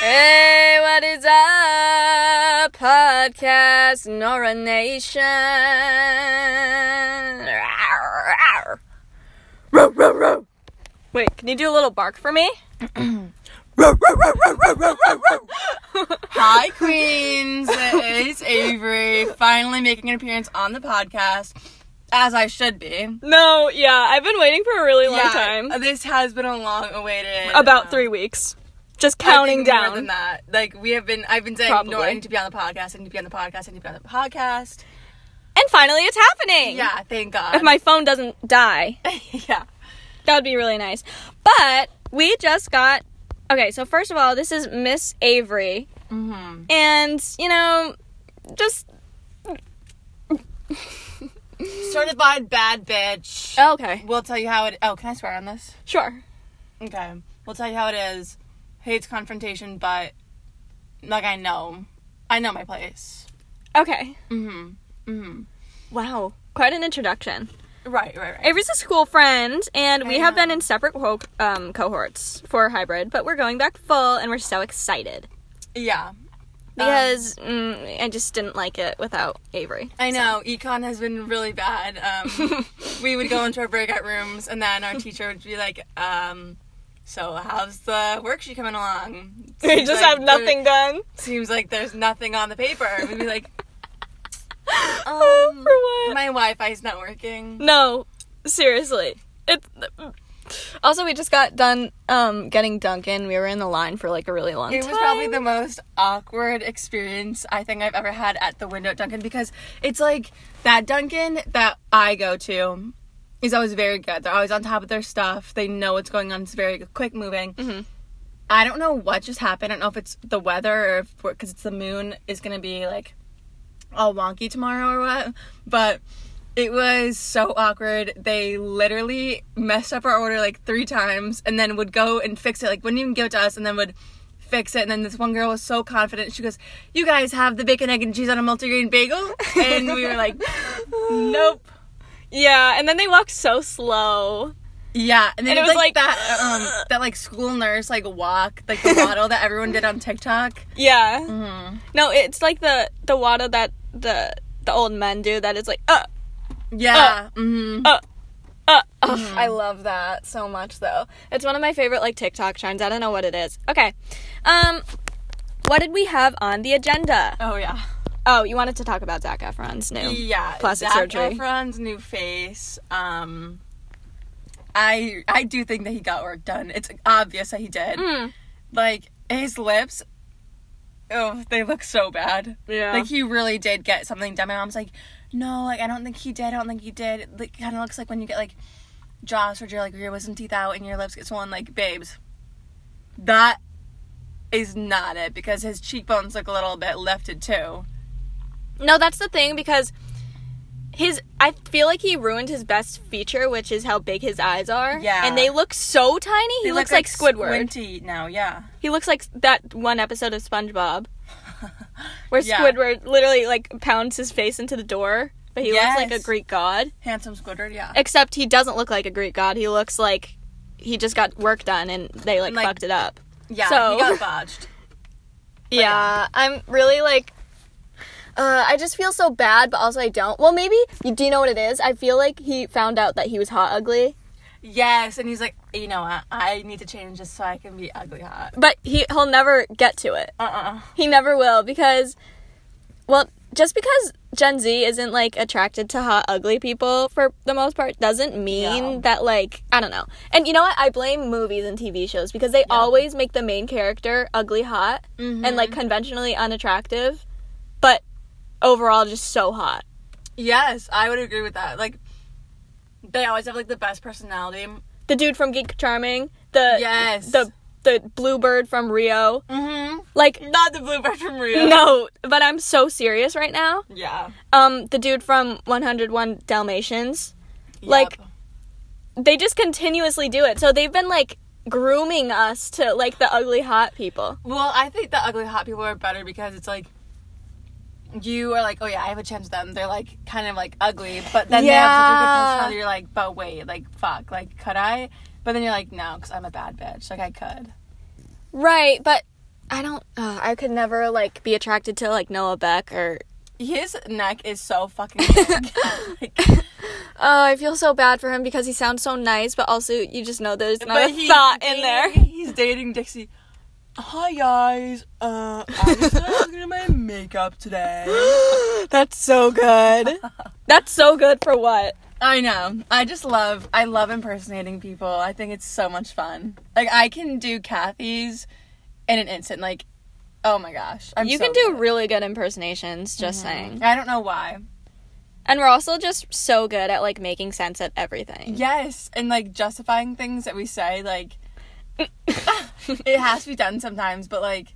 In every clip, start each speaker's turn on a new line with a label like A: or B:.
A: Hey, what is up, podcast Nora Nation? Rawr, rawr. Wait, can you do a little bark for me?
B: Hi, Queens. It's Avery, finally making an appearance on the podcast, as I should be.
A: No, yeah, I've been waiting for a really long time.
B: This has been a long awaited.
A: About
B: um,
A: three weeks. Just counting
B: think more
A: down.
B: than that. Like we have been. I've been saying,
A: Probably.
B: no, I need to be on the podcast. I need to be on the podcast. I need to be on the podcast.
A: And finally, it's happening.
B: Yeah, thank God.
A: If my phone doesn't die.
B: yeah.
A: That would be really nice. But we just got. Okay, so first of all, this is Miss Avery.
B: Mm-hmm.
A: And, you know, just.
B: Certified bad bitch.
A: Okay.
B: We'll tell you how it. Oh, can I swear on this?
A: Sure.
B: Okay. We'll tell you how it is. Hates confrontation, but like I know, I know my place.
A: Okay.
B: Mm-hmm. Mm-hmm.
A: Wow. Quite an introduction.
B: Right, right, right.
A: Avery's a school friend, and we
B: I
A: have been in separate co- um, cohorts for hybrid, but we're going back full, and we're so excited.
B: Yeah.
A: Because mm, I just didn't like it without Avery.
B: I know econ has been really bad. Um, we would go into our breakout rooms, and then our teacher would be like, um, "So how's the worksheet coming along?"
A: We just
B: like
A: have nothing done.
B: Seems like there's nothing on the paper. We'd be like, um,
A: for what?
B: "My Wi-Fi's not working."
A: No, seriously. It's also we just got done um getting Dunkin'. We were in the line for like a really long
B: It
A: time.
B: It was probably the most awkward experience I think I've ever had at the window at Dunkin' because it's like that Dunkin' that I go to is always very good. They're always on top of their stuff. They know what's going on. It's very quick moving.
A: Mhm.
B: I don't know what just happened. I don't know if it's the weather or if because it's the moon is gonna be like all wonky tomorrow or what. But it was so awkward. They literally messed up our order like three times and then would go and fix it. Like wouldn't even give it to us and then would fix it. And then this one girl was so confident. She goes, "You guys have the bacon, egg, and cheese on a multigrain bagel?" And we were like, "Nope."
A: Yeah, and then they walk so slow.
B: Yeah, and then
A: And
B: it was like,
A: like-
B: that um that like school nurse like walk like the model that everyone did on TikTok.
A: Yeah.
B: Mm-hmm.
A: No, it's like the the water that the the old men do. That is like uh
B: Yeah. mm-hmm.
A: uh. Uh, ugh, I love that so much though. It's one of my favorite like TikTok trends. I don't know what it is. Okay. Um what did we have on the agenda?
B: Oh yeah.
A: Oh, you wanted to talk about Zac Efron's new
B: Yeah,
A: plastic
B: Zac
A: surgery.
B: Efron's new face. Um, I I do think that he got work done. It's obvious that he did.
A: Mm.
B: Like his lips, oh, they look so bad.
A: Yeah.
B: Like he really did get something done. My mom's like, no, like I don't think he did. I don't think he did. It like, kind of looks like when you get like jaw surgery, like your wisdom teeth out and your lips get swollen. Like babes, that is not it because his cheekbones look a little bit lifted too.
A: No, that's the thing because his I feel like he ruined his best feature, which is how big his eyes are.
B: Yeah.
A: And they look so tiny. He
B: They
A: looks
B: look
A: like, Squidward.
B: Squinty now, yeah.
A: He looks like that one episode of SpongeBob where
B: Yeah.
A: Squidward literally like pounds his face into the door, but he looks like a Greek god.
B: Handsome Squidward, yeah.
A: Except he doesn't look like a Greek god. He looks like he just got work done and they like,
B: Like-
A: fucked it up.
B: Yeah,
A: So-
B: he got botched.
A: Yeah, I'm really like. Uh, I just feel so bad, but also I don't. Well, maybe. You, do you know what it is? I feel like he found out that he was hot ugly,
B: Yes, and he's like, you know what? I need to change just so I can be ugly hot.
A: but he he'll never get to it.
B: Uh uh
A: He never will because, well, just because Gen Z isn't like attracted to hot ugly people for the most part doesn't mean that like I don't know. And you know what? I blame movies and TV shows because they always make the main character ugly hot and like conventionally unattractive, overall just so hot.
B: Yes, I would agree with that. Like, they always have like the best personality.
A: The dude from Geek Charming, the
B: Yes.
A: the the bluebird from Rio,
B: Mm-hmm.
A: like
B: Not the bluebird from Rio.
A: no, but I'm so serious right now.
B: Yeah.
A: Um, the dude from 101 Dalmatians. Like- they just continuously do it. So they've been like grooming us to like the ugly hot people.
B: Well, I think the ugly hot people are better because it's like you are like, oh yeah, I have a chance with them. They're like kind of like ugly, but then they have such a good personality. You're like, but wait, like fuck, like could I? But then you're like, no, because I'm a bad bitch. Like I could.
A: Right, but I don't. Uh, I could never like be attracted to like Noah Beck or.
B: His neck is so fucking like,
A: Oh, I feel so bad for him because he sounds so nice, but also you just know there's not
B: but
A: a
B: he's
A: thought in there.
B: He's dating Dixie. Hi guys. Uh, I looking at my makeup today.
A: That's so good. That's so good for what?
B: I know. I just love. I love impersonating people. I think it's so much fun. Like I can do Kathy's in an instant. Like, oh my gosh, I'm
A: you
B: so
A: can do
B: good.
A: really good impersonations, just saying.
B: I don't know why.
A: And we're also just so good at like making sense at everything.
B: Yes, and like justifying things that we say, like it has to be done sometimes. But like,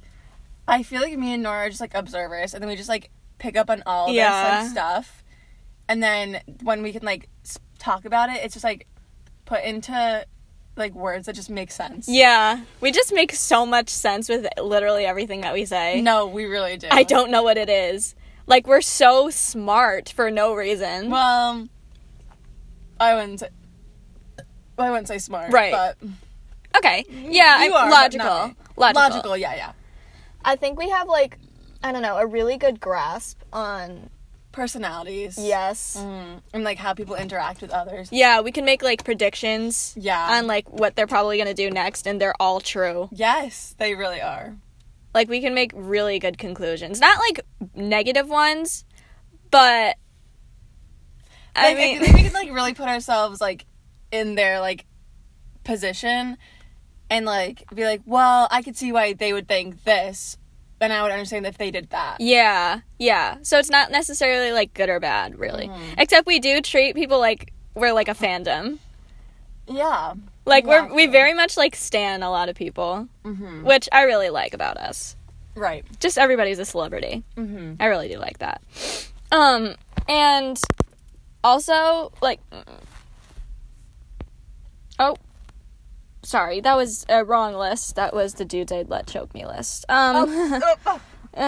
B: I feel like me and Nora are just like observers, and then we just like pick up on all
A: Yeah.
B: this like stuff, and then when we can like talk about it, it's just like put into like words that just make sense.
A: Yeah, we just make so much sense with literally everything that we say.
B: No, we really do.
A: I don't know what it is. Like we're so smart for no reason.
B: Well, I wouldn't say. I wouldn't say smart,
A: Right.
B: But
A: okay, yeah,
B: you
A: I'm
B: are
A: logical.
B: not
A: logical.
B: Logical, yeah, yeah.
A: I think we have like I don't know a really good grasp on
B: Personalities.
A: yes.
B: Mm, and like how people interact with others.
A: Yeah, we can make like predictions
B: Yeah.
A: on like what they're probably gonna do next, and they're all true.
B: yes, they really are.
A: Like we can make really good conclusions, not like negative ones, but I
B: Like,
A: mean,
B: I think we can like really put ourselves like in their like position and like be like, well, I could see why they would think this, and I would understand if they did that.
A: yeah, yeah. So it's not necessarily like good or bad, really. Except we do treat people like we're like a fandom.
B: Yeah.
A: Like we're we very much like stan a lot of people,
B: Mm-hmm.
A: which I really like about us.
B: Right.
A: Just everybody's a celebrity.
B: Mm-hmm.
A: I really do like that. Um, and also like, oh, sorry, that was a wrong list. That was the dudes I'd let choke me list. Um,
B: Oh,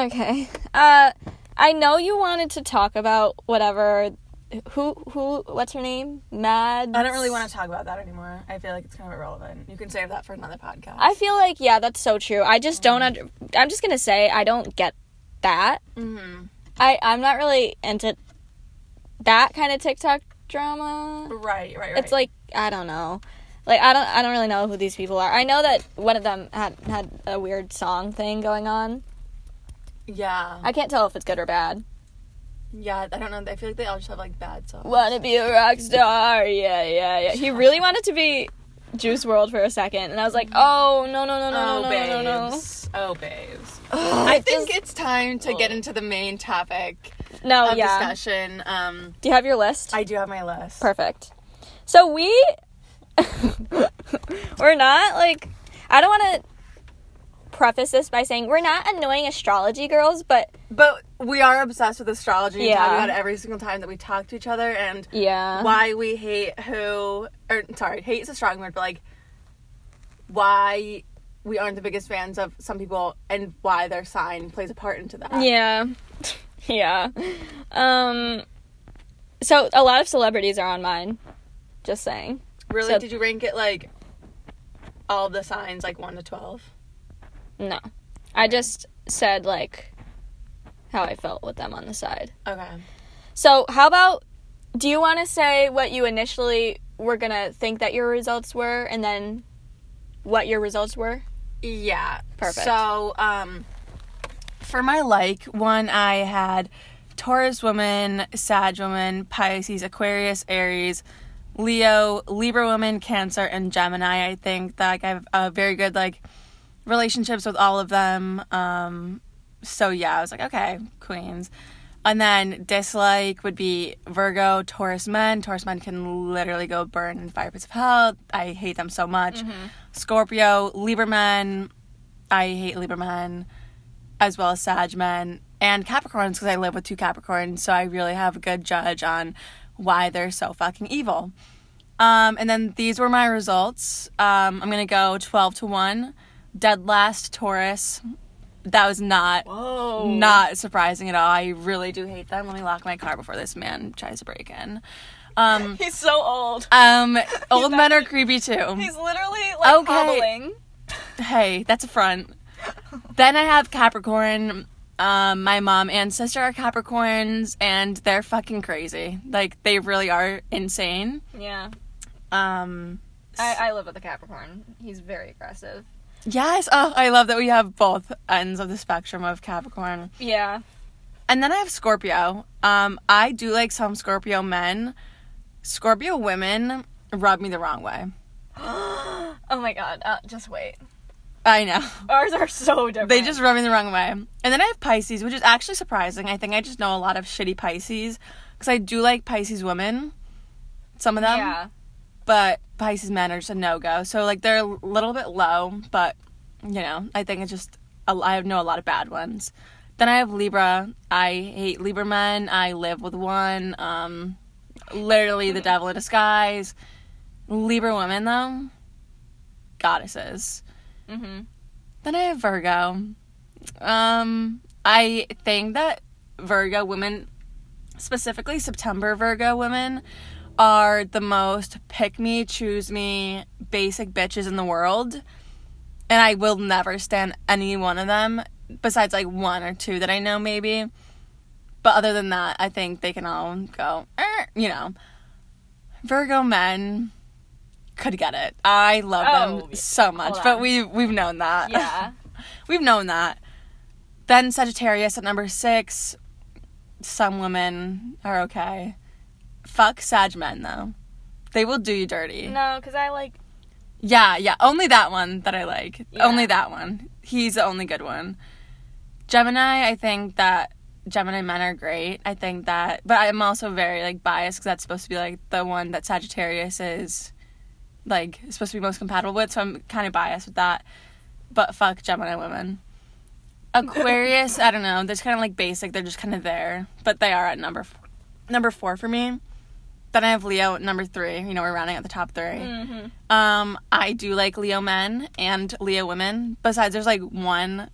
A: okay. Uh, I know you wanted to talk about whatever. Who who? What's her name? Mad.
B: I don't really want to talk about that anymore. I feel like it's kind of irrelevant. You can save that for another podcast.
A: I feel like yeah, that's so true. I just don't. Under- I'm just gonna say I don't get that.
B: mm-hmm.
A: I I'm not really into that kind of TikTok drama.
B: Right, right, right.
A: It's like I don't know. Like I don't I don't really know who these people are. I know that one of them had had a weird song thing going on.
B: yeah,
A: I can't tell if it's good or bad.
B: yeah. I don't know. I feel like they all just have like bad songs.
A: Wanna be a rock star? Yeah, yeah, yeah. He really wanted to be Juice WRLD for a second, and I was like, oh no no no no
B: Oh,
A: no no no no.
B: babes. Oh, babes.
A: Ugh,
B: I think
A: just-
B: it's time to get into the main topic
A: no
B: of
A: yeah.
B: discussion. Um,
A: Do you have your list?
B: I do have my list.
A: Perfect. So we we're not like I don't want to preface this by saying we're not annoying astrology girls, but
B: But we are obsessed with astrology and
A: Yeah.
B: talk about it every single time that we talk to each other and
A: yeah.
B: why we hate who or sorry, hate is a strong word, but like why we aren't the biggest fans of some people and why their sign plays a part into that.
A: Yeah. yeah. Um so a lot of celebrities are on mine. Just saying.
B: Really?
A: So-
B: Did you rank it like all the signs like one to twelve?
A: No. I just said like how I felt with them on the side.
B: Okay.
A: So, how about do you want to say what you initially were going to think that your results were and then what your results were?
B: Yeah.
A: Perfect.
B: So, um, for my like one, I had Taurus woman, Sag woman, Pisces, Aquarius, Aries, Leo, Libra woman, Cancer, and Gemini. I think that like, I have uh, very good like relationships with all of them. Um, so yeah, I was like, okay, queens. And then dislike would be Virgo, Taurus men. Taurus men can literally go burn in fire pits of hell. I hate them so much. Scorpio, Libra men. I hate Libra men, as well as Sag men and Capricorns because I live with two Capricorns, so I really have a good judge on why they're so fucking evil. Um, and then these were my results. Um, I'm gonna go 12 to one. Dead last Taurus. That was not
A: Whoa.
B: not surprising at all. I really do hate them. Let me lock my car before this man tries to break in. Um,
A: He's so old.
B: um, old men are creepy too.
A: He's literally like
B: Okay.
A: hobbling.
B: Hey, that's a front. then I have Capricorn. Um, my mom and sister are Capricorns, and they're fucking crazy. Like they really are insane.
A: Yeah.
B: Um,
A: I, I live with a Capricorn. He's very aggressive.
B: yes. Oh, I love that we have both ends of the spectrum of Capricorn.
A: Yeah.
B: And then I have Scorpio. Um, I do like some Scorpio men. Scorpio women rub me the wrong way.
A: oh my god. Uh, just wait.
B: I know.
A: Ours are so different.
B: They just rub me the wrong way. And then I have Pisces, which is actually surprising. I think I just know a lot of shitty Pisces because I do like Pisces women, some of them.
A: Yeah.
B: But Pisces men are just a no go. So like they're a little bit low, but you know I think it's just a- I know a lot of bad ones. Then I have Libra. I hate Libra men. I live with one. Um, literally the devil in disguise. Libra women though, goddesses.
A: Mm-hmm.
B: Then I have Virgo. Um, I think that Virgo women, specifically September Virgo women, are the most pick me, choose me, basic bitches in the world. And I will never stand any one of them, besides like one or two that I know maybe. But other than that, I think they can all go, "Er," you know. Virgo men could get it. I love
A: Oh,
B: them so much, but we we've known that.
A: Yeah.
B: We've known that. Then Sagittarius at number six. Some women are okay. Fuck Sag men though. They will do you dirty.
A: no, because I like.
B: Yeah, yeah. Only that one that I like.
A: Yeah.
B: Only that one. He's the only good one. Gemini, I think that Gemini men are great. I think that, but I'm also very like biased because that's supposed to be like the one that Sagittarius is like supposed to be most compatible with. So I'm kind of biased with that. But fuck Gemini women. Aquarius, I don't know. They're kind of like basic. They're just kind of there, but they are at number f- number four for me. Then I have Leo at number three. You know, we're rounding out the top 3
A: Mm-hmm.
B: um, I do like Leo men and Leo women. Besides, there's like one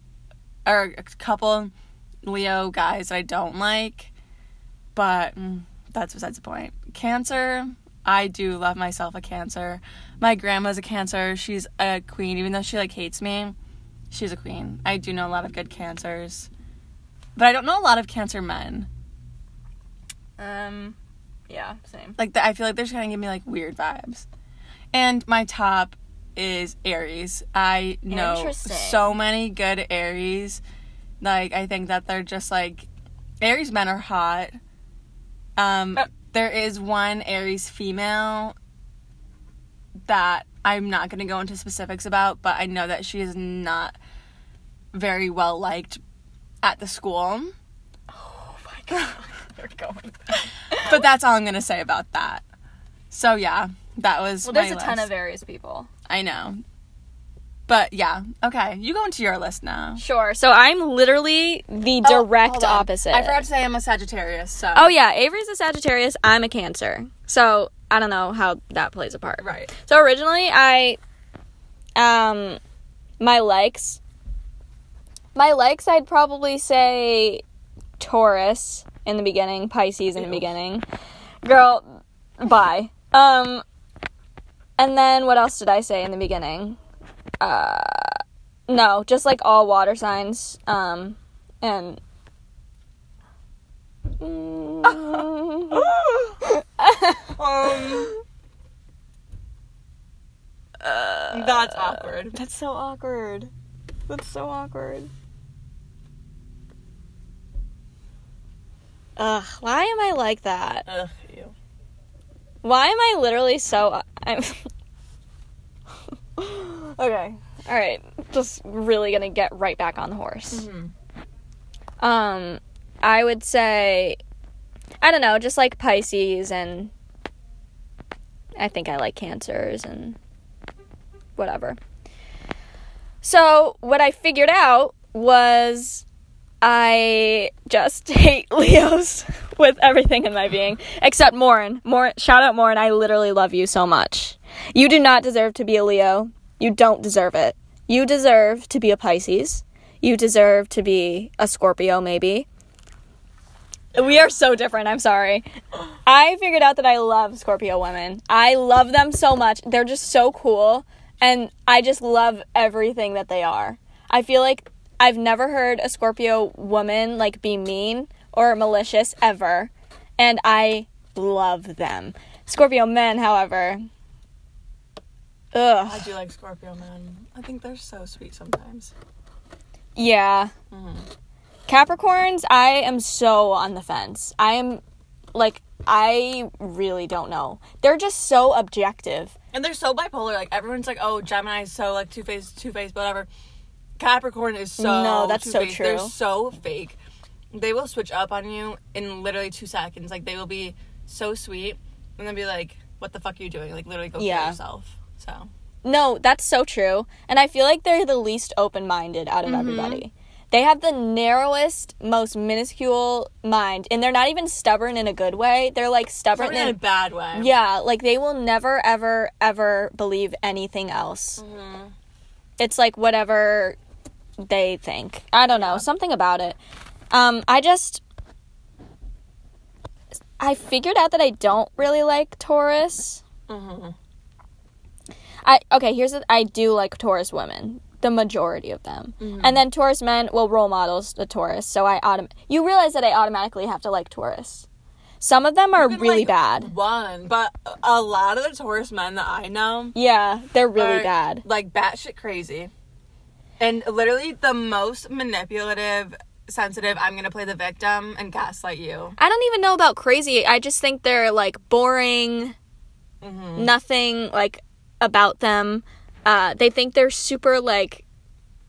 B: or a couple Leo guys that I don't like, but mm, that's besides the point. Cancer, I do love myself a Cancer. My grandma's a Cancer. She's a queen, even though she like hates me. She's a queen. I do know a lot of good Cancers, but I don't know a lot of Cancer men.
A: Um. Yeah. Same.
B: Like the, I feel like they're just gonna give me like weird vibes. And my top is Aries. I know so many good Aries. Like I think that they're just like Aries men are hot. Um. There is one Aries female that I'm not going to go into specifics about, but I know that she is not very well liked at the school.
A: Oh my god. We're going.
B: But that's all I'm going to say about that. So yeah, that was
A: Well, there's
B: my
A: a ton
B: list.
A: of various people.
B: I know. But yeah, okay. You go into your list now.
A: Sure. So I'm literally the
B: Oh,
A: direct opposite.
B: I forgot to say I'm a Sagittarius, so.
A: Oh yeah, Avery's a Sagittarius. I'm a Cancer. So I don't know how that plays a part.
B: Right.
A: So originally I, um, my likes. My likes, I'd probably say Taurus in the beginning, Pisces in the beginning. Girl, bye. Um, and then what else did I say in the beginning? Uh, no, just like all water signs. Um, and. Mm.
B: um,
A: Uh,
B: That's awkward.
A: That's so awkward. That's so awkward. Ugh, why am I like that?
B: ugh, you.
A: Why am I literally so I'm Okay. All right. Just really going to get right back on the horse.
B: Mm-hmm.
A: Um I would say I don't know, just like Pisces and I think I like cancers and whatever. So, what I figured out was I just hate Leos with everything in my being except Morin. Morin, shout out Morin, I literally love you so much. You do not deserve to be a Leo. You don't deserve it. You deserve to be a Pisces. You deserve to be a Scorpio maybe. We are so different. I'm sorry. I figured out that I love Scorpio women. I love them so much. They're just so cool. And I just love everything that they are. I feel like I've never heard a Scorpio woman like be mean or malicious ever, and I love them. Scorpio men, however, ugh,
B: I do like Scorpio men. I think they're so sweet sometimes.
A: yeah.
B: Mhm.
A: Capricorns, I am so on the fence. I am like I really don't know. They're just so objective.
B: And they're so bipolar. Like everyone's like, oh, Gemini is so like two faced, two faced, whatever. Capricorn is so
A: No, that's so
B: two-faced. They're so fake. They will switch up on you in literally two seconds. Like they will be so sweet, and then be like, "What the fuck are you doing?" Like literally go
A: Yeah.
B: kill yourself. So
A: No, that's so true. And I feel like they're the least open minded out of everybody. They have the narrowest, most minuscule mind, and they're not even stubborn in a good way. They're like stubborn
B: Stubborn in a bad way.
A: yeah, like they will never, ever, ever believe anything else.
B: Mhm.
A: It's like whatever they think. I don't know, something about it. Um, I just I figured out that I don't really like Taurus.
B: Mhm.
A: I okay, here's the, I do like Taurus women, the majority of them,
B: Mm-hmm.
A: and then Taurus men. Well, role models the Taurus, so I autom- You realize that I automatically have to like Taurus. Some of them are
B: Even,
A: really
B: like,
A: bad.
B: One, but a lot of the Taurus men that I know
A: Yeah, they're really
B: are,
A: bad.
B: Like batshit crazy. And literally the most manipulative, sensitive, I'm gonna play the victim and gaslight you.
A: I don't even know about crazy. I just think they're like boring.
B: Mm-hmm.
A: Nothing like about them. Uh, they think they're super like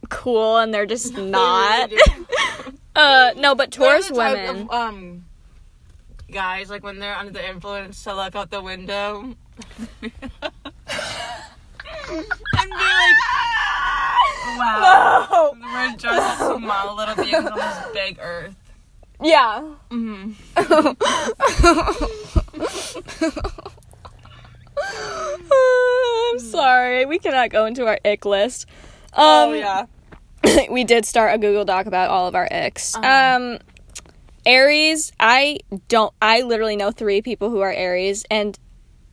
A: cool, and they're just not.
B: They really do.
A: uh, no, but Taurus women.
B: of, um, guys, like when they're under the influence to look out the window. and be like, wow.
A: No.
B: We're just small little beings on this big earth.
A: Yeah.
B: Mm-hmm.
A: Sorry. We cannot go into our ick list. Um,
B: oh yeah.
A: we did start a Google Doc about all of our icks.
B: Uh-huh.
A: Um, Aries, I don't. I literally know three people who are Aries, and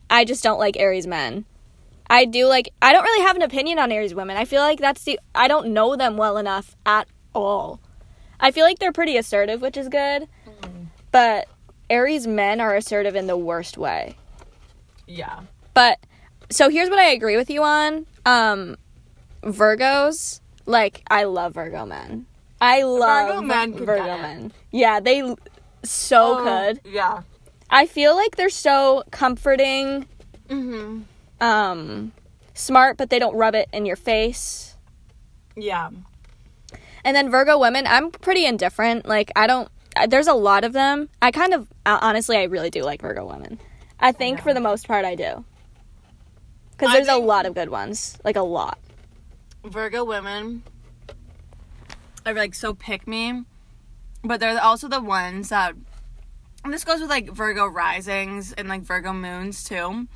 A: I just don't like Aries men. I do like. I don't really have an opinion on Aries women. I feel like that's the. I don't know them well enough at all. I feel like they're pretty assertive, which is good, but Aries men are assertive in the worst way.
B: Yeah.
A: But so here's what I agree with you on. Um Virgos, like I love Virgo men. I love
B: Virgo men
A: Virgo men. Yeah, they so
B: Oh,
A: could.
B: Yeah.
A: I feel like they're so comforting,
B: Mm-hmm.
A: um smart, but they don't rub it in your face.
B: Yeah.
A: And then Virgo women, I'm pretty indifferent. Like I don't there's a lot of them. I kind of uh, honestly I really do like Virgo women. I think for the most part I do. Cuz there's a lot of good ones. Like a lot.
B: Virgo women are like so pick me, but they're also the ones that. And this goes with like Virgo risings and like Virgo moons too.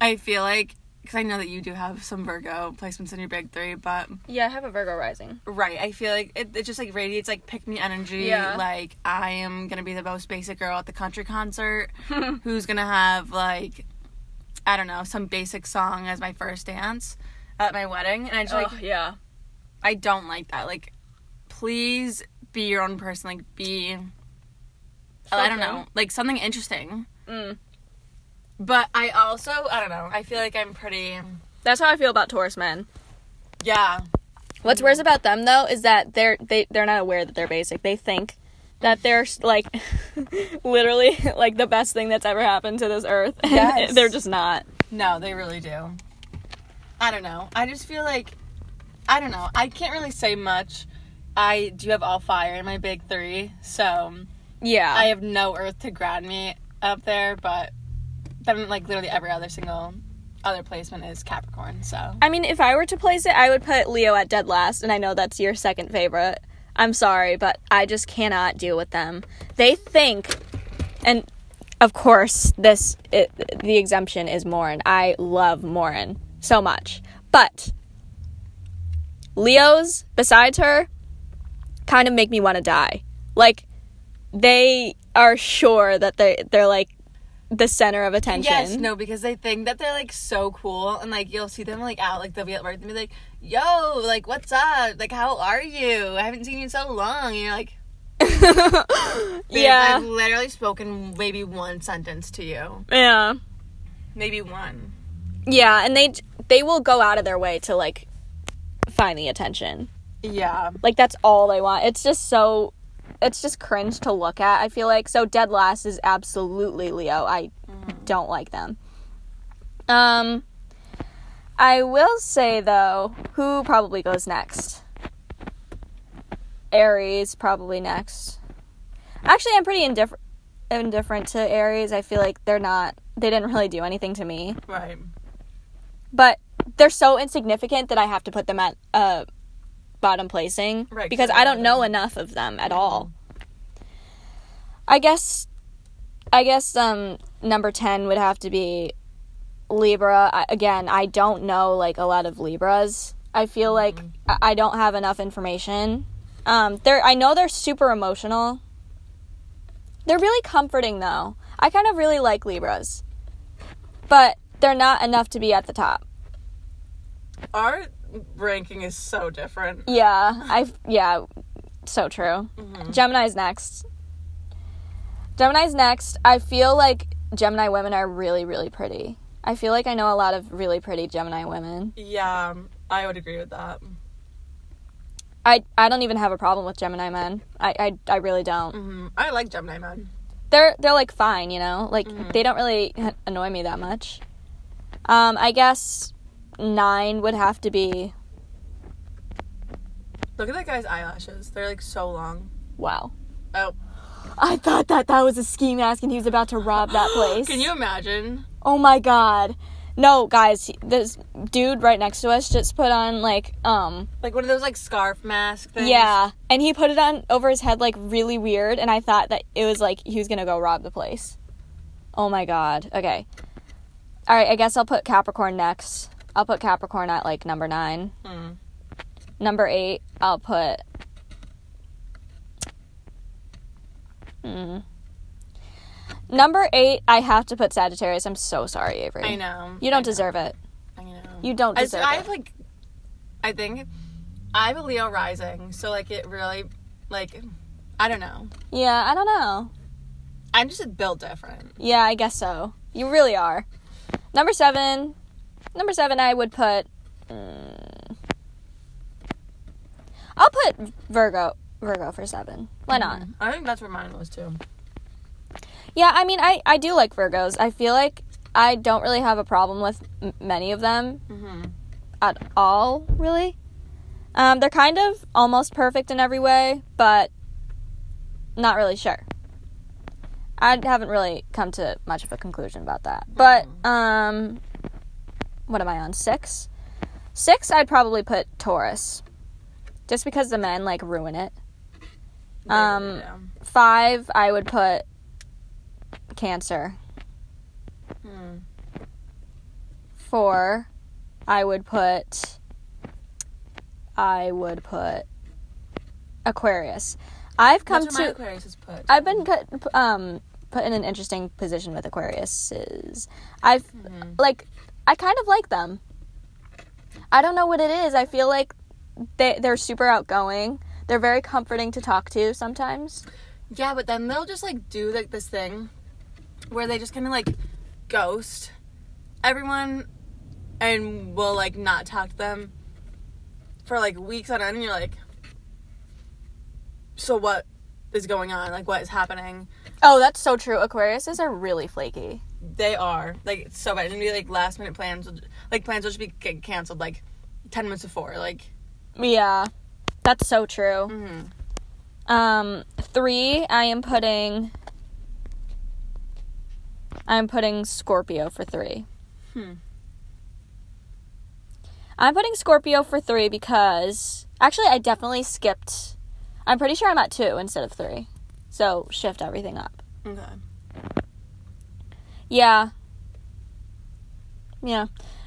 B: I feel like because I know that you do have some Virgo placements in your big three, but
A: Yeah, I have a Virgo rising.
B: right, I feel like it, it just like radiates like pick me energy.
A: Yeah.
B: Like I am gonna be the most basic girl at the country concert, who's gonna have like I don't know some basic song as my first dance at my wedding, and I just like
A: yeah.
B: I don't like that. Like, please be your own person. Like, be. I don't know. Like, something interesting.
A: Mm.
B: But I also, I don't know. I feel like I'm pretty.
A: That's how I feel about Taurus men.
B: Yeah.
A: What's worse about them though is that they're they they're not aware that they're basic. They think that they're like literally like the best thing that's ever happened to this earth.
B: Yes.
A: they're just not.
B: No, they really do. I don't know. I just feel like. I don't know. I can't really say much. I do have all fire in my big three, so
A: Yeah.
B: I have no earth to ground me up there, but then, like, literally every other single other placement is Capricorn, so.
A: I mean, if I were to place it, I would put Leo at dead last, and I know that's your second favorite. I'm sorry, but I just cannot deal with them. They think, and of course, this it, the exemption is Morin. I love Morin so much, but Leos besides her kind of make me want to die. Like they are sure that they they're like the center of attention.
B: Yes, no, because they think that they're like so cool, and like you'll see them like out, like they'll be at work and be like, "Yo, like what's up? Like how are you? I haven't seen you in so long." And you're like, "Babe,
A: yeah.
B: I've literally spoken maybe one sentence to you,
A: Yeah.
B: maybe one."
A: Yeah, and they they will go out of their way to like find the attention.
B: Yeah,
A: Like that's all they want. It's just so it's just cringe to look at. I feel like so dead last is absolutely Leo. I don't like them. Um I will say though, who probably goes next? Aries probably next. Actually, I'm pretty indifferent indifferent to Aries. I feel like they're not they didn't really do anything to me.
B: right.
A: but they're so insignificant that I have to put them at uh, bottom placing
B: Right,
A: because
B: 'cause
A: I don't know enough of them at all. I guess, I guess um number ten would have to be Libra. I, again, I don't know like a lot of Libras. I feel like I, I don't have enough information. Um, they're I know they're super emotional. They're really comforting though. I kind of really like Libras, but they're not enough to be at the top.
B: Our ranking is so different.
A: Yeah, I yeah, so true. Gemini's next. Gemini's next. I feel like Gemini women are really really pretty. I feel like I know a lot of really pretty Gemini women.
B: Yeah, I would agree with that.
A: I I don't even have a problem with Gemini men. I I, I really don't.
B: hmm I like Gemini men.
A: They're they're like fine, you know. Like they don't really annoy me that much. Um, I guess nine would have to be
B: Look at that guy's eyelashes. They're like so long.
A: wow.
B: Oh,
A: I thought that that was a ski mask and he was about to rob that place.
B: can you imagine?
A: Oh my god. No, guys, this dude right next to us just put on like um
B: Like one of those like scarf mask things.
A: yeah, and he put it on over his head like really weird and I thought that it was like he was going to go rob the place. Oh my god. Okay. All right, I guess I'll put Capricorn next. I'll put Capricorn at like number 9.
B: Hmm.
A: Number 8, I'll put Hmm. Number 8, I have to put Sagittarius. I'm so sorry, Avery.
B: I know.
A: You don't
B: know.
A: deserve it.
B: I know.
A: You don't
B: I,
A: deserve
B: I
A: it.
B: have like, I think, I have a Leo rising, so like it really, like, I don't know.
A: Yeah, I don't know.
B: I'm just built different.
A: Yeah, I guess so. You really are. Number seven. Number seven, I would put. mm, I'll put Virgo. Virgo for seven. Why not?
B: I think that's where mine was too.
A: Yeah, I mean, I I do like Virgos. I feel like I don't really have a problem with m- many of them
B: Mm-hmm.
A: at all. Really, um, they're kind of almost perfect in every way, but not really sure. I haven't really come to much of a conclusion about that. But um what am I on? 6. 6 I'd probably put Taurus. Just because the men like ruin it. Um,
B: yeah.
A: 5 I would put Cancer.
B: Hmm.
A: 4 I would put I would put Aquarius. I've come
B: That's where my
A: to
B: Aquarius is put.
A: I've been put, um put in an interesting position with Aquariuses. I've like I kind of like them. I don't know what it is. I feel like they they're super outgoing. They're very comforting to talk to sometimes.
B: Yeah, but then they'll just like do like this thing where they just kind of like ghost everyone and will like not talk to them for like weeks on end and you're like so what is going on like what is happening
A: Oh, that's so true. Aquariuses are really flaky.
B: They are like so bad and be like last minute plans like plans will just be canceled like 10 minutes before like
A: Yeah. That's so true.
B: mhm.
A: Um 3 I am putting I'm putting Scorpio for 3.
B: Hmm.
A: I'm putting Scorpio for three because actually I definitely skipped. I'm pretty sure I'm at two instead of three, so shift everything up.
B: okay
A: Yeah, yeah.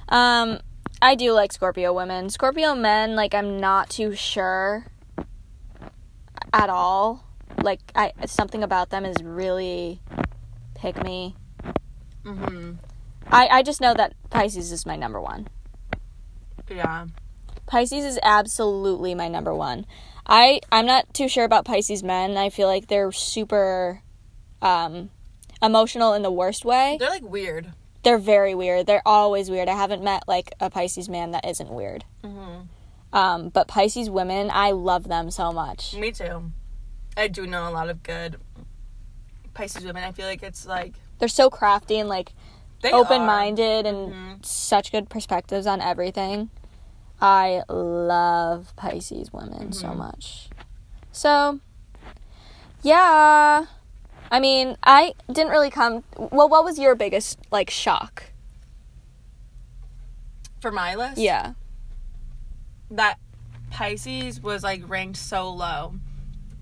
A: Um, I do like Scorpio women. Scorpio men, like I'm not too sure at all. Like I something about them is really pick me.
B: Mm-hmm.
A: I, I just know that Pisces is my number one.
B: Yeah.
A: Pisces is absolutely my number one. I I'm not too sure about Pisces men. I feel like they're super um emotional in the worst way.
B: They're like weird.
A: They're very weird. They're always weird. I haven't met like a Pisces man that isn't weird.
B: Mm-hmm.
A: Um but Pisces women, I love them so much.
B: Me too. I do know a lot of good Pisces women. I feel like it's like
A: They're so crafty and like
B: they
A: open-minded and
B: Mhm.
A: such good perspectives on everything. I love Pisces women so
B: Mhm.
A: much. So, yeah. I mean, I didn't really come. Well, what was your biggest like shock?
B: For my list,
A: Yeah.
B: that Pisces was like ranked so low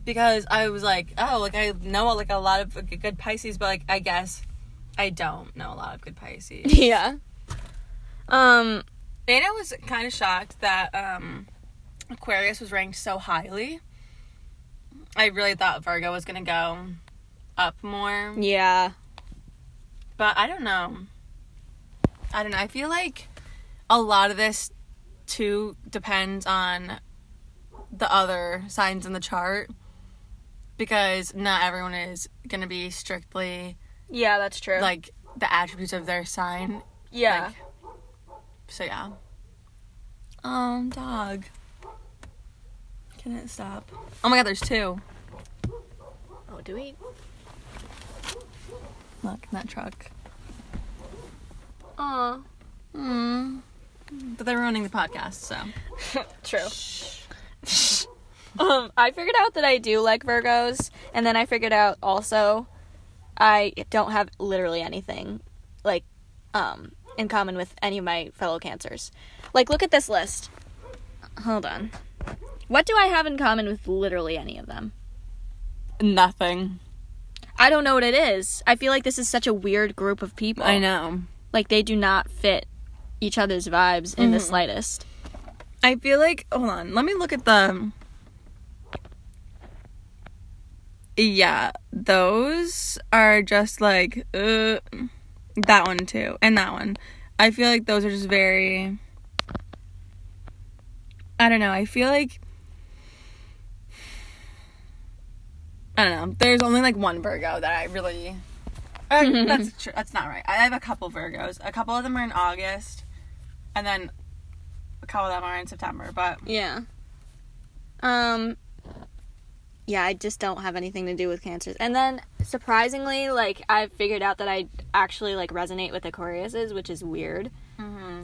B: because I was like, oh, like I know like a lot of good Pisces, but like I guess I don't know a lot of good Pisces.
A: Yeah. Um.
B: And I was kind of shocked that um, Aquarius was ranked so highly. I really thought Virgo was gonna go up more,
A: Yeah.
B: but I don't know. I don't know. I feel like a lot of this too depends on the other signs in the chart because not everyone is gonna be strictly
A: Yeah, that's true.
B: like the attributes of their sign.
A: yeah.
B: Like, so yeah. Um, dog. Can it stop? Oh my god, there's two.
A: oh, do we?
B: Look, in that truck.
A: Aw.
B: Hmm. But they're ruining the podcast, so.
A: True. um, I figured out that I do like Virgos, and then I figured out also I don't have literally anything like um in common with any of my fellow cancers. Like look at this list. Hold on. What do I have in common with literally any of them?
B: Nothing.
A: I don't know what it is. I feel like this is such a weird group of people.
B: I know.
A: Like they do not fit each other's vibes in the
B: Mhm.
A: slightest.
B: I feel like hold on, let me look at the Yeah, those are just like uh that one too. And that one. I feel like those are just very I don't know. I feel like I don't know. There's only like one Virgo that I really uh, that's true. That's not right. I have a couple Virgos. A couple of them are in August, and then a couple of them are in September. But
A: Yeah. Um yeah, I just don't have anything to do with cancers. And then surprisingly, like I've figured out that I actually like resonate with Aquariuses, which is weird.
B: mm-hmm.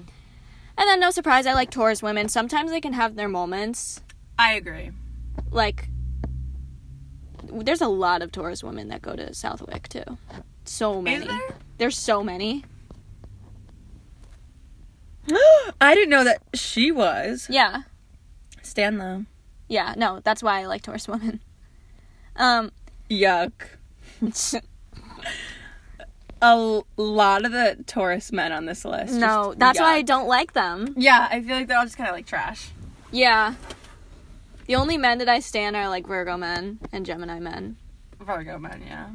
A: And then no surprise, I like Taurus women. Sometimes they can have their moments.
B: I agree.
A: Like there's a lot of Taurus women that go to Southwick too. So many.
B: there?
A: There's so many.
B: I didn't know that she was.
A: Yeah.
B: Stan though.
A: Yeah, no, that's why I like Taurus women. Um
B: Yuck. A lot of the Taurus men on this list.
A: no, that's why I don't like them.
B: Yeah, I feel like they're all just kind of like trash.
A: Yeah. The only men that I stand are like Virgo men and Gemini men.
B: Virgo men, yeah.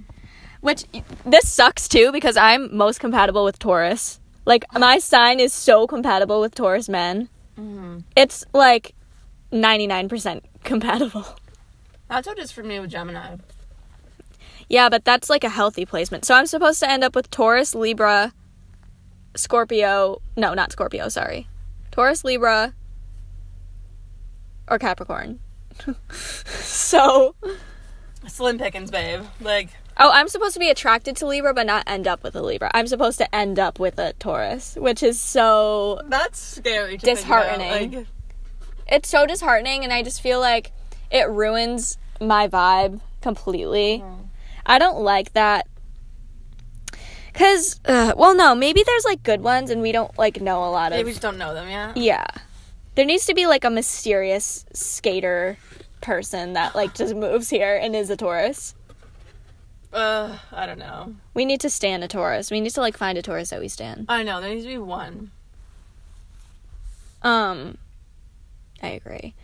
A: Which this sucks too because I'm most compatible with Taurus. Like my sign is so compatible with Taurus men.
B: Mm-hmm.
A: It's like 99% compatible.
B: That's what it is for me with Gemini.
A: Yeah, but that's like a healthy placement. So I'm supposed to end up with Taurus, Libra, Scorpio. No, not Scorpio, sorry. Taurus, Libra, or Capricorn. so,
B: Slim Pickens, babe. Like,
A: oh, I'm supposed to be attracted to Libra, but not end up with a Libra. I'm supposed to end up with a Taurus, which is so.
B: that's scary.
A: Disheartening.
B: Like,
A: It's so disheartening, and I just feel like it ruins my vibe completely. I don't like that. Cause, uh, well, no, maybe there's like good ones, and we don't like know a lot
B: yeah,
A: of.
B: we just don't know them yet.
A: Yeah, there needs to be like a mysterious skater person that like just moves here and is a Taurus.
B: Uh, I don't know.
A: We need to stand a Taurus. We need to like find a Taurus that we stand.
B: I know there needs to be one.
A: Um, I agree.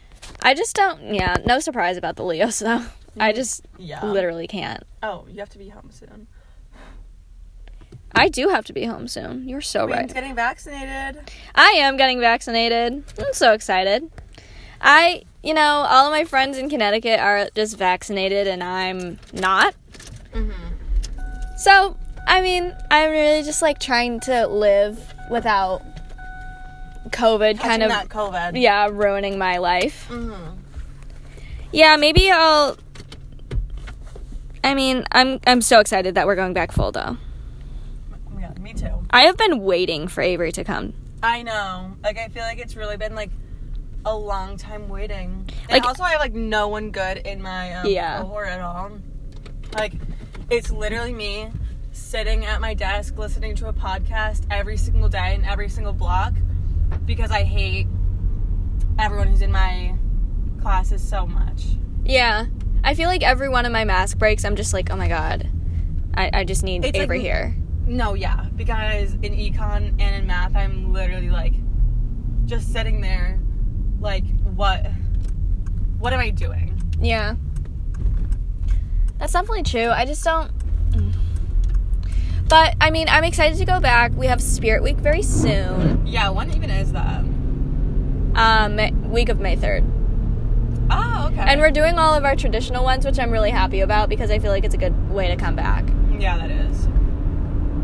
A: I just don't. Yeah, no surprise about the Leos though. I just
B: Yeah.
A: literally can't.
B: Oh, you have to be home soon.
A: I do have to be home soon. You're so
B: Queen's
A: right.
B: getting vaccinated.
A: I am getting vaccinated. I'm so excited. I, you know, all of my friends in Connecticut are just vaccinated and I'm not.
B: Mm-hmm.
A: So, I mean, I'm really just like trying to live without COVID kind of
B: not COVID.
A: yeah, ruining my life.
B: Mm-hmm.
A: Yeah, maybe I'll I mean, I'm I'm so excited that we're going back full though.
B: Oh my god, me too.
A: I have been waiting for Avery to come.
B: I know. Like I feel like it's really been like a long time waiting. And
A: Like-
B: also I have like no one good in my um,
A: Yeah.
B: cohort at all. Like it's literally me sitting at my desk listening to a podcast every single day in every single block because I hate everyone who's in my classes so much.
A: Yeah. I feel like every one of my mask breaks, I'm just like, oh my god, I, I just need
B: It's like-
A: Avery here.
B: No, yeah, because in econ and in math, I'm literally like just sitting there, like, what, what am I doing?
A: Yeah. That's definitely true. I just don't. But I mean, I'm excited to go back. We have Spirit Week very soon.
B: Yeah, when even is that?
A: Um, week of May 3rd.
B: Oh, okay.
A: And we're doing all of our traditional ones, which I'm really happy about because I feel like it's a good way to come back.
B: yeah, that is.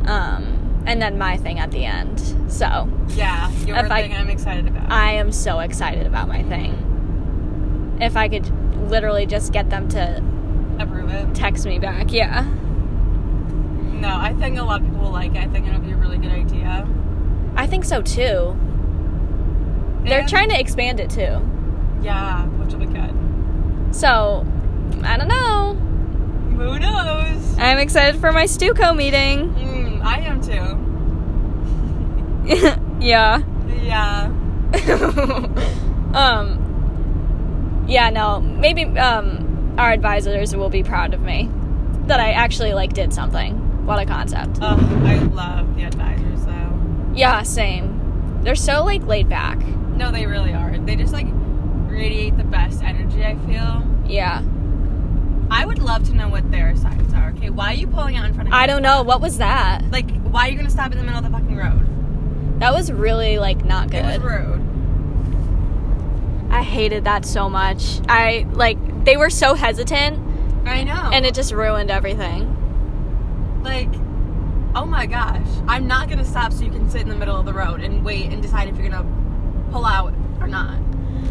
A: Um, and then my thing at the end. So
B: Yeah, your
A: If I-
B: thing I'm excited about.
A: I am so excited about my thing. If I could literally just get them to
B: approve it.
A: text me back, yeah.
B: No, I think a lot of people will like it. I think it'll be a really good idea.
A: I think so too. They're trying to expand it too.
B: Yeah, which will be good.
A: So, I don't know.
B: Who knows?
A: I'm excited for my Stuco meeting.
B: Mm, I am too.
A: yeah.
B: Yeah.
A: um Yeah, no. Maybe um our advisors will be proud of me that I actually like did something. What a concept.
B: Oh, I love the advisors though.
A: Yeah, same. They're so like laid back.
B: No, they really are. They just like radiate the best energy, I feel.
A: Yeah.
B: I would love to know what their signs are. Okay, why are you pulling out in front of me?
A: I don't know. What was that?
B: Like, why are you gonna stop in the middle of the fucking road?
A: That was really like not good.
B: It was rude.
A: I hated that so much. I like they were so hesitant
B: I know.
A: and it just ruined everything.
B: like, oh my gosh, I'm not gonna stop so you can sit in the middle of the road and wait and decide if you're gonna pull out or not.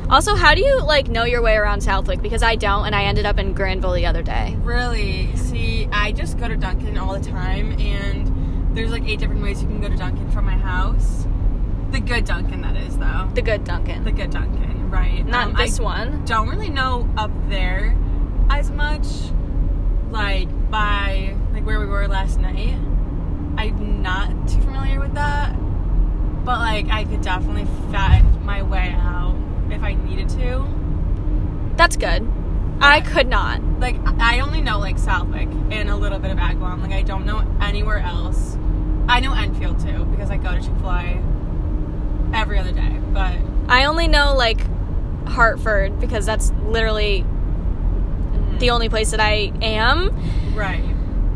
A: Also, how do you like know your way around Southwick? Because I don't, and I ended up in Granville the other day.
B: Really? See, I just go to Dunkin all the time, and there's like eight different ways you can go to Dunkin from my house. The good Dunkin, that is, though.
A: The good Dunkin,
B: The good Dunkin, right?
A: not
B: Um,
A: this
B: I
A: one.
B: don't really know up there as much, like by like where we were last night. I'm not too familiar with that, but like I could definitely find my way out if I needed to.
A: That's good. I could not.
B: like I only know like Southwick and a little bit of Agawam. Like I don't know anywhere else. I know Enfield too because I go to Chick Fil A every other day. But
A: I only know like Hartford because that's literally the only place that I am.
B: right,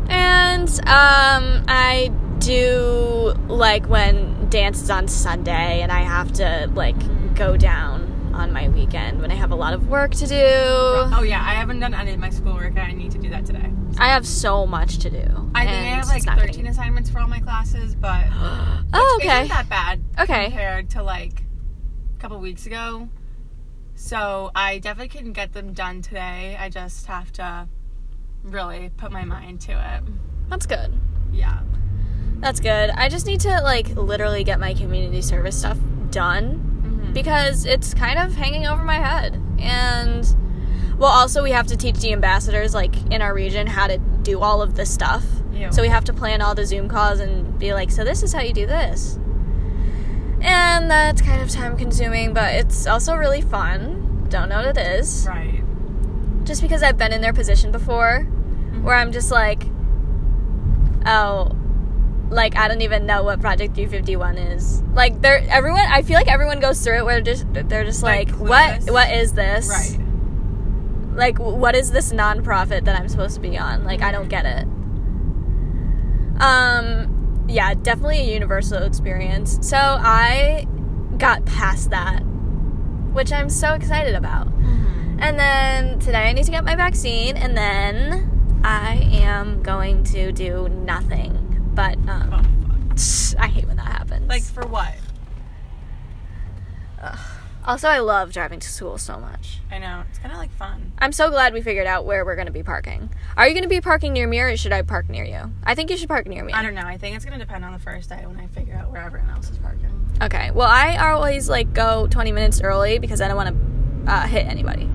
A: And um, I do like when dance is on Sunday and I have to like go down on my weekend when I have a lot of work to do.
B: oh yeah, I haven't done any of my schoolwork. I need to do that today.
A: I have so much to do.
B: I think I have like
A: not
B: 13
A: getting-
B: assignments for all my classes, but
A: Oh, okay.
B: isn't that bad
A: Okay.
B: compared to like a couple weeks ago. So I definitely can get them done today. I just have to really put my mind to it.
A: That's good.
B: Yeah.
A: That's good. I just need to like literally get my community service stuff done. Because it's kind of hanging over my head. And well, also we have to teach the ambassadors like in our region how to do all of this stuff.
B: Ew.
A: So we have to plan all the Zoom calls and be like, so this is how you do this. And that's kind of time consuming, but it's also really fun. Don't know what it is.
B: Right.
A: Just because I've been in their position before mm-hmm. where I'm just like, oh, like I don't even know what Project 351 is. Like they're everyone. I feel like everyone goes through it where they're just they're just
B: Like,
A: like, what what is this?
B: Right.
A: Like what is this nonprofit that I'm supposed to be on? Like I don't get it. Um, yeah, definitely a universal experience. So I got past that, which I'm so excited about. And then today I need to get my vaccine, and then I am going to do nothing. But um,
B: Oh,
A: I hate when that happens.
B: Like for what?
A: also, I love driving to school so much.
B: I know it's kind of like fun.
A: I'm so glad we figured out where we're going to be parking. Are you going to be parking near me, or should I park near you? I think you should park near me.
B: I don't know. I think it's gonna depend on the first day when I figure out where everyone else is parking.
A: Okay. Well, I always like go 20 minutes early because I don't want to uh, hit anybody.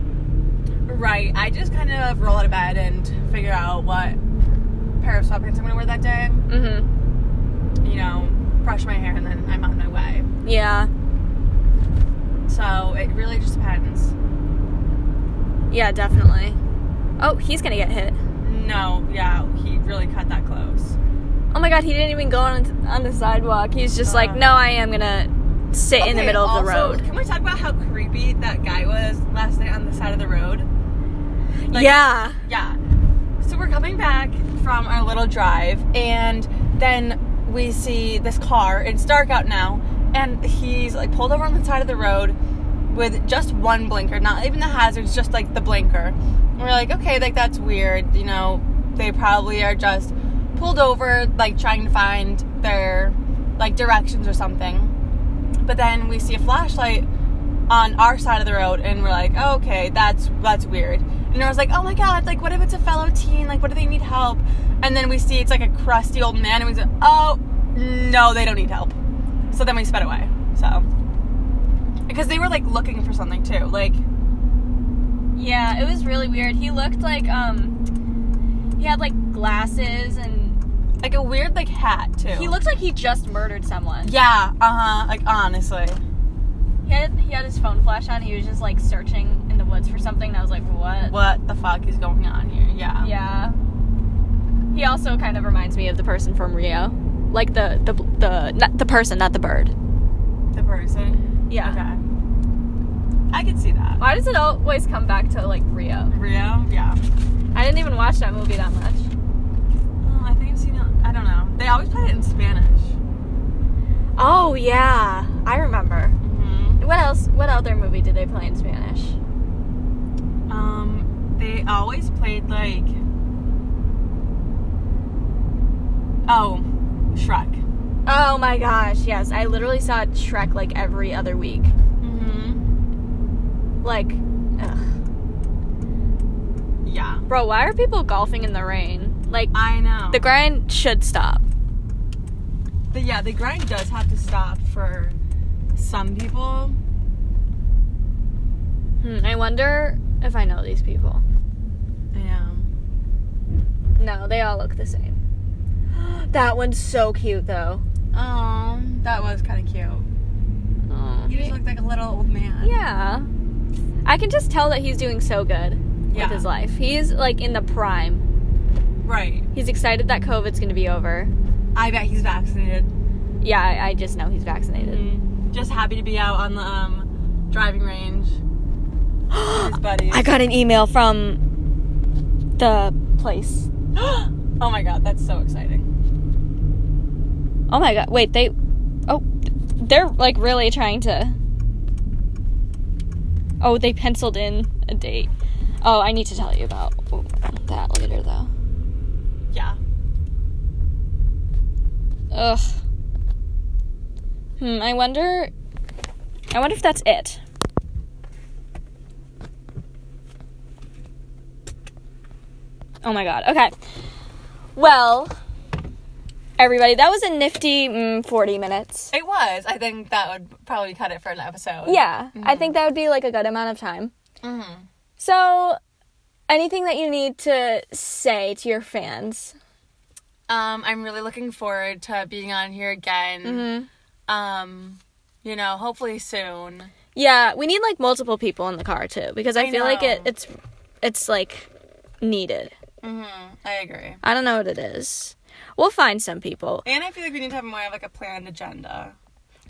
B: Right. I just kind of roll out of bed and figure out what pair of sweatpants I'm gonna wear that day.
A: Mm-hmm.
B: You know, brush my hair and then I'm on my way.
A: Yeah.
B: So it really just depends.
A: Yeah, definitely. Oh, he's gonna get hit.
B: No, yeah, he really cut that close.
A: Oh my god, he didn't even go on on the sidewalk. He's just like,
B: Uh.
A: no, I am gonna sit in the
B: Okay,
A: middle of the road.
B: Can we talk about how creepy that guy was last night on the side of the road? Like,
A: yeah.
B: Yeah. So we're coming back from our little drive, and then we see this car. It's dark out now, and he's like pulled over on the side of the road with just one blinker, not even the hazards, just like the blinker. And we're like, okay, like that's weird. You know, they probably are just pulled over, like trying to find their like directions or something. But then we see a flashlight on our side of the road and we're like, oh, okay, that's that's weird. And I was like, oh my god, like what if it's a fellow teen? Like what do they need help? And then we see it's like a crusty old man and we say, oh no, they don't need help. So then we sped away. So because they were like looking for something too. Like
A: Yeah, it was really weird. He looked like um he had like glasses and
B: like a weird like hat too.
A: he looked like he just murdered someone.
B: Yeah, uh-huh. Like honestly.
A: He had he had his phone flash on. He was just like searching in the woods for something. I was like, what?
B: What the fuck is going on here? Yeah.
A: Yeah. He also kind of reminds me of the person from Rio, like the the the not the person, not the bird.
B: The person.
A: Yeah.
B: Okay. I could see that.
A: Why does it always come back to like Rio?
B: Rio? Yeah.
A: I didn't even watch that movie that much.
B: Oh, I think I've seen it. I don't know. They always played it in Spanish.
A: Oh yeah, I remember. What else? What other movie did they play in Spanish?
B: Um, they always played like. Oh, Shrek.
A: Oh my gosh, yes. I literally saw Shrek like every other week.
B: Mm-hmm.
A: Like, ugh.
B: Yeah.
A: bro, why are people golfing in the rain? Like,
B: I know.
A: the grind should stop.
B: But yeah, the grind does have to stop for some people.
A: Hmm, I wonder if I know these people.
B: Yeah.
A: No, they all look the same. that one's so cute though.
B: Oh, that was kind of cute.
A: Oh,
B: He just looked like a little old man.
A: yeah. I can just tell that he's doing so good
B: Yeah.
A: with his life. He's like in the prime.
B: Right.
A: He's excited that COVID's gonna be over.
B: I bet he's vaccinated.
A: Yeah, I, I just know he's vaccinated.
B: Mm, Just happy to be out on the um, driving range with his buddies.
A: I got an email from the place.
B: oh my god, that's so exciting.
A: Oh my god! Wait, they. Oh, they're like really trying to. Oh, they penciled in a date. Oh, I need to tell you about that later, though.
B: Yeah.
A: Ugh. Hmm. I wonder. I wonder if that's it. Oh my god. Okay. Well, everybody, that was a nifty mm, 40 minutes.
B: It was. I think that would probably cut it for an episode.
A: Yeah, I think that would be like a good amount of time.
B: Mm-hmm.
A: So, anything that you need to say to your fans?
B: Um, I'm really looking forward to being on here again.
A: Mm-hmm.
B: Um, you know, hopefully soon.
A: Yeah, we need like multiple people in the car too because I,
B: I
A: feel like it it's it's like needed.
B: Mm-hmm. I agree.
A: I don't know what it is. We'll find some people.
B: And I feel like we need to have more of like a planned agenda.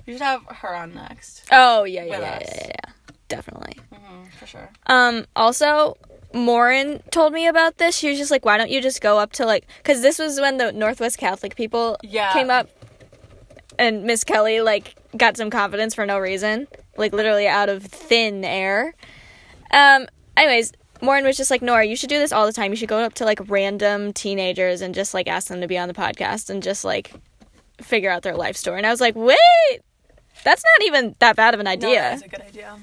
B: We should have her on next.
A: Oh yeah, yeah, yeah, yeah, yeah, definitely.
B: Mm-hmm, for sure.
A: Um, also, Maureen told me about this. She was just like, "Why don't you just go up to like?" Because this was when the Northwest Catholic people
B: Yeah.
A: came up, and Miss Kelly like got some confidence for no reason, like literally out of thin air. Um. Anyways, Maureen was just like, "Nora, you should do this all the time. You should go up to like random teenagers and just like ask them to be on the podcast and just like figure out their life story." And I was like, "Wait." That's not even that bad of an
B: No,
A: idea.
B: that's a good idea.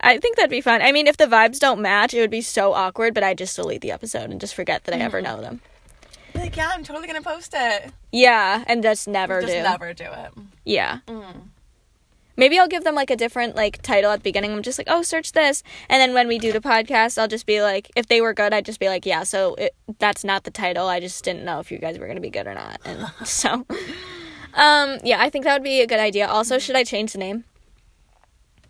A: I think that'd be fun. I mean, if the vibes don't match, it would be so awkward, but I just delete the episode and just forget that I ever know them.
B: Like, yeah, I'm totally gonna post it.
A: Yeah, and just never do.
B: Just
A: do.
B: never do it.
A: Yeah.
B: Mm.
A: Maybe I'll give them like a different like title at the beginning. I'm just like, "Oh, search this." And then when we do the podcast, I'll just be like, if they were good, I'd just be like, "Yeah, so it, that's not the title. I just didn't know if you guys were to be good or not." And so um yeah, I think that would be a good idea. Also, should I change the name?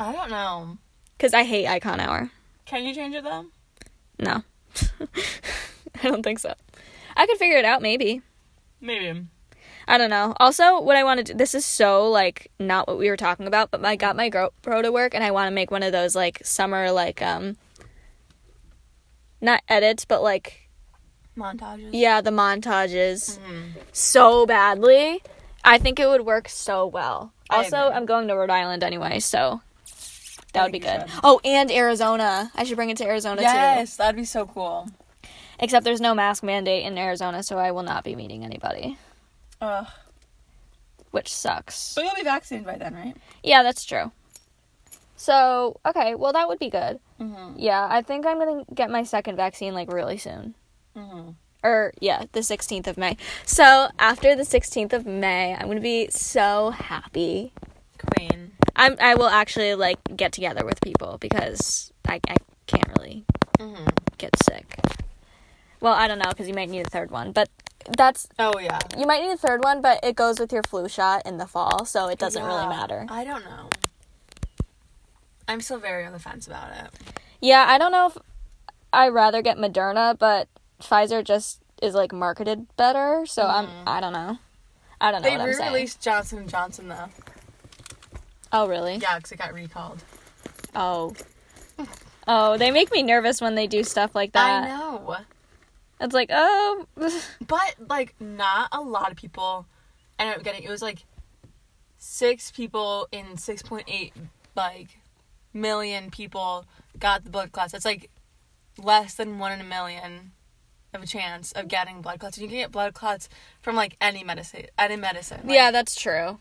B: I don't know.
A: Cuz I hate Icon Hour.
B: Can you change it though?
A: No. I don't think so. I could figure it out maybe.
B: Maybe.
A: I don't know. Also, what I want to do, this is so like not what we were talking about, but I got my GoPro to work and I want to make one of those like summer like um not edits, but like
B: Montages.
A: yeah, the montages
B: Mhm.
A: so badly. I think it would work so well. Also. I'm going to Rhode Island anyway, so that
B: I
A: would be good.
B: should.
A: Oh, and Arizona. I should bring it to Arizona too.
B: Yes, that'd be so cool.
A: Except there's no mask mandate in Arizona, so I will not be meeting anybody,
B: Ugh.
A: which sucks.
B: But you'll be vaccinated by then, right?
A: Yeah, that's true. So, okay, well, that would be good.
B: Mm-hmm.
A: Yeah, I think I'm gonna get my second vaccine like really soon.
B: Mm-hmm.
A: Or, yeah, the 16th of May. So, after the 16th of May, I'm gonna be so happy.
B: Queen.
A: I'm, I will actually like get together with people because I, I can't really
B: Mm-hmm.
A: get sick. Well, I don't know because you might need a third one, but that's
B: Oh yeah.
A: you might need a third one, but it goes with your flu shot in the fall, so it doesn't really matter.
B: I don't know. I'm still very on the fence about it.
A: Yeah, I don't know if I'd rather get Moderna, but Pfizer just is like marketed better, so I'm mm-hmm. I don't know. I don't know
B: They
A: what I'm saying.
B: re-released Johnson and Johnson though.
A: Oh really?
B: Yeah, because it got recalled.
A: Oh. Oh, they make me nervous when they do stuff like that.
B: I know,
A: It's like, oh,
B: but like not a lot of people ended up getting. It was like six people in six point eight like million people got the blood clots. That's like less than one in a million of a chance of getting blood clots. And you can get blood clots from like any medicine, any medicine. Like,
A: yeah, that's true.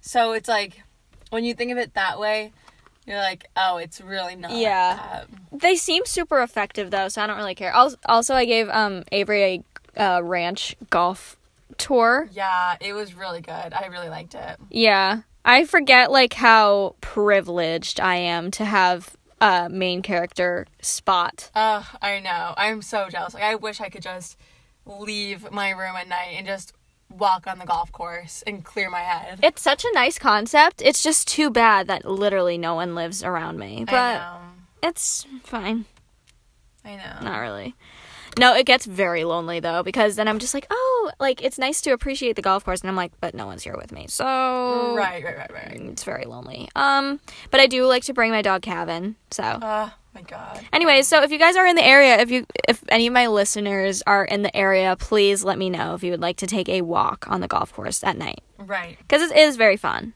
B: So it's like when you think of it that way, you're like, oh, it's really not.
A: Yeah.
B: that.
A: They seem super effective though, so I don't really care. Also, I gave um Avery a uh, ranch golf tour.
B: Yeah, it was really good. I really liked it.
A: Yeah. I forget like how privileged I am to have a main character spot.
B: Oh, I know. I'm so jealous. Like I wish I could just leave my room at night and just walk on the golf course and clear my head.
A: It's such a nice concept. It's just too bad that literally no one lives around me.
B: I
A: But
B: know.
A: it's fine.
B: I know.
A: Not really. No, it gets very lonely though because then I'm just like, oh, like it's nice to appreciate the golf course, and I'm like, but no one's here with me, so
B: Right, right, right, right.
A: it's very lonely. Um, but I do like to bring my dog Calvin. So,
B: Oh my god.
A: anyways, so if you guys are in the area, if you if any of my listeners are in the area, please let me know if you would like to take a walk on the golf course at night
B: Right.
A: because it is very fun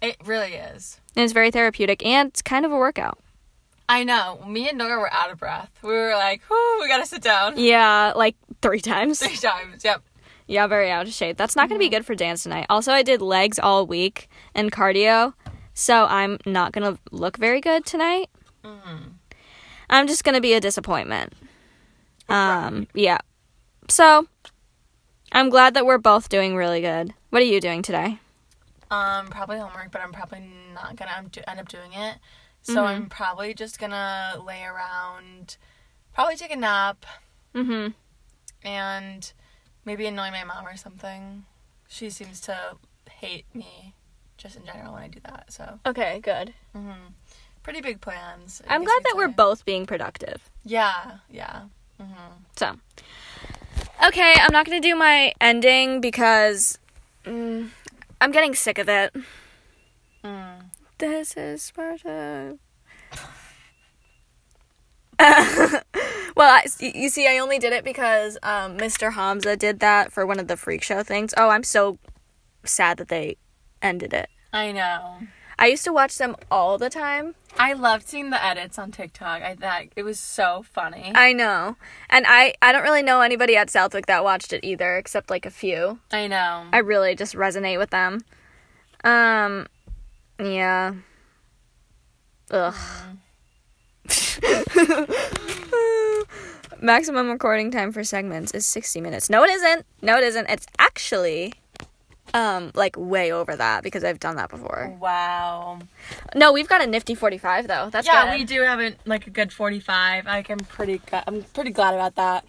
B: It really is.
A: and it's very therapeutic and it's kind of a workout.
B: I know. Me and Nora were out of breath. We were like, "Whoo, we gotta sit down."
A: Yeah, like three times.
B: Three times. Yep.
A: Yeah, very out of shape. That's not going to be good for dance tonight. Also, I did legs all week and cardio, so I'm not going to look very good tonight.
B: Mhm.
A: I'm just going to be a disappointment. Um, yeah. So, I'm glad that we're both doing really good. What are you doing today?
B: Um, probably homework, but I'm probably not gonna end up doing it. So
A: Mhm.
B: I'm probably just gonna lay around, probably take a nap,
A: Mhm.
B: and maybe annoy my mom or something. She seems to hate me, just in general when I do that. So,
A: Okay, good.
B: hmm pretty big plans.
A: I'm glad that we're both being productive.
B: Yeah, yeah. hmm
A: So, okay, I'm not going to do my ending because mm, I'm getting sick of it.
B: Mm.
A: This is Sparta. Well, I, you see, I only did it because um, Mr. Hamza did that for one of the freak show things. Oh, I'm so sad that they ended it.
B: I know.
A: I used to watch them all the time.
B: I loved seeing the edits on TikTok. I thought it was so funny.
A: I know. And I, I don't really know anybody at Southwick that watched it either, except like a few.
B: I know.
A: I really just resonate with them. Um, yeah. Ugh. Maximum recording time for segments is 60 minutes. No, it isn't. No, it isn't. It's actually um like way over that because I've done that before.
B: wow.
A: No, we've got a nifty 45 though. That's
B: yeah,
A: good.
B: we do have a, like a good 45. Like I'm pretty gl- I'm pretty glad about that.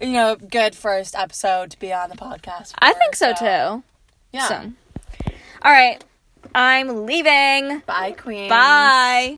B: You know, good first episode to be on the podcast.
A: I
B: for,
A: think so too.
B: Yeah.
A: So. All right. I'm leaving.
B: Bye, Queen.
A: Bye.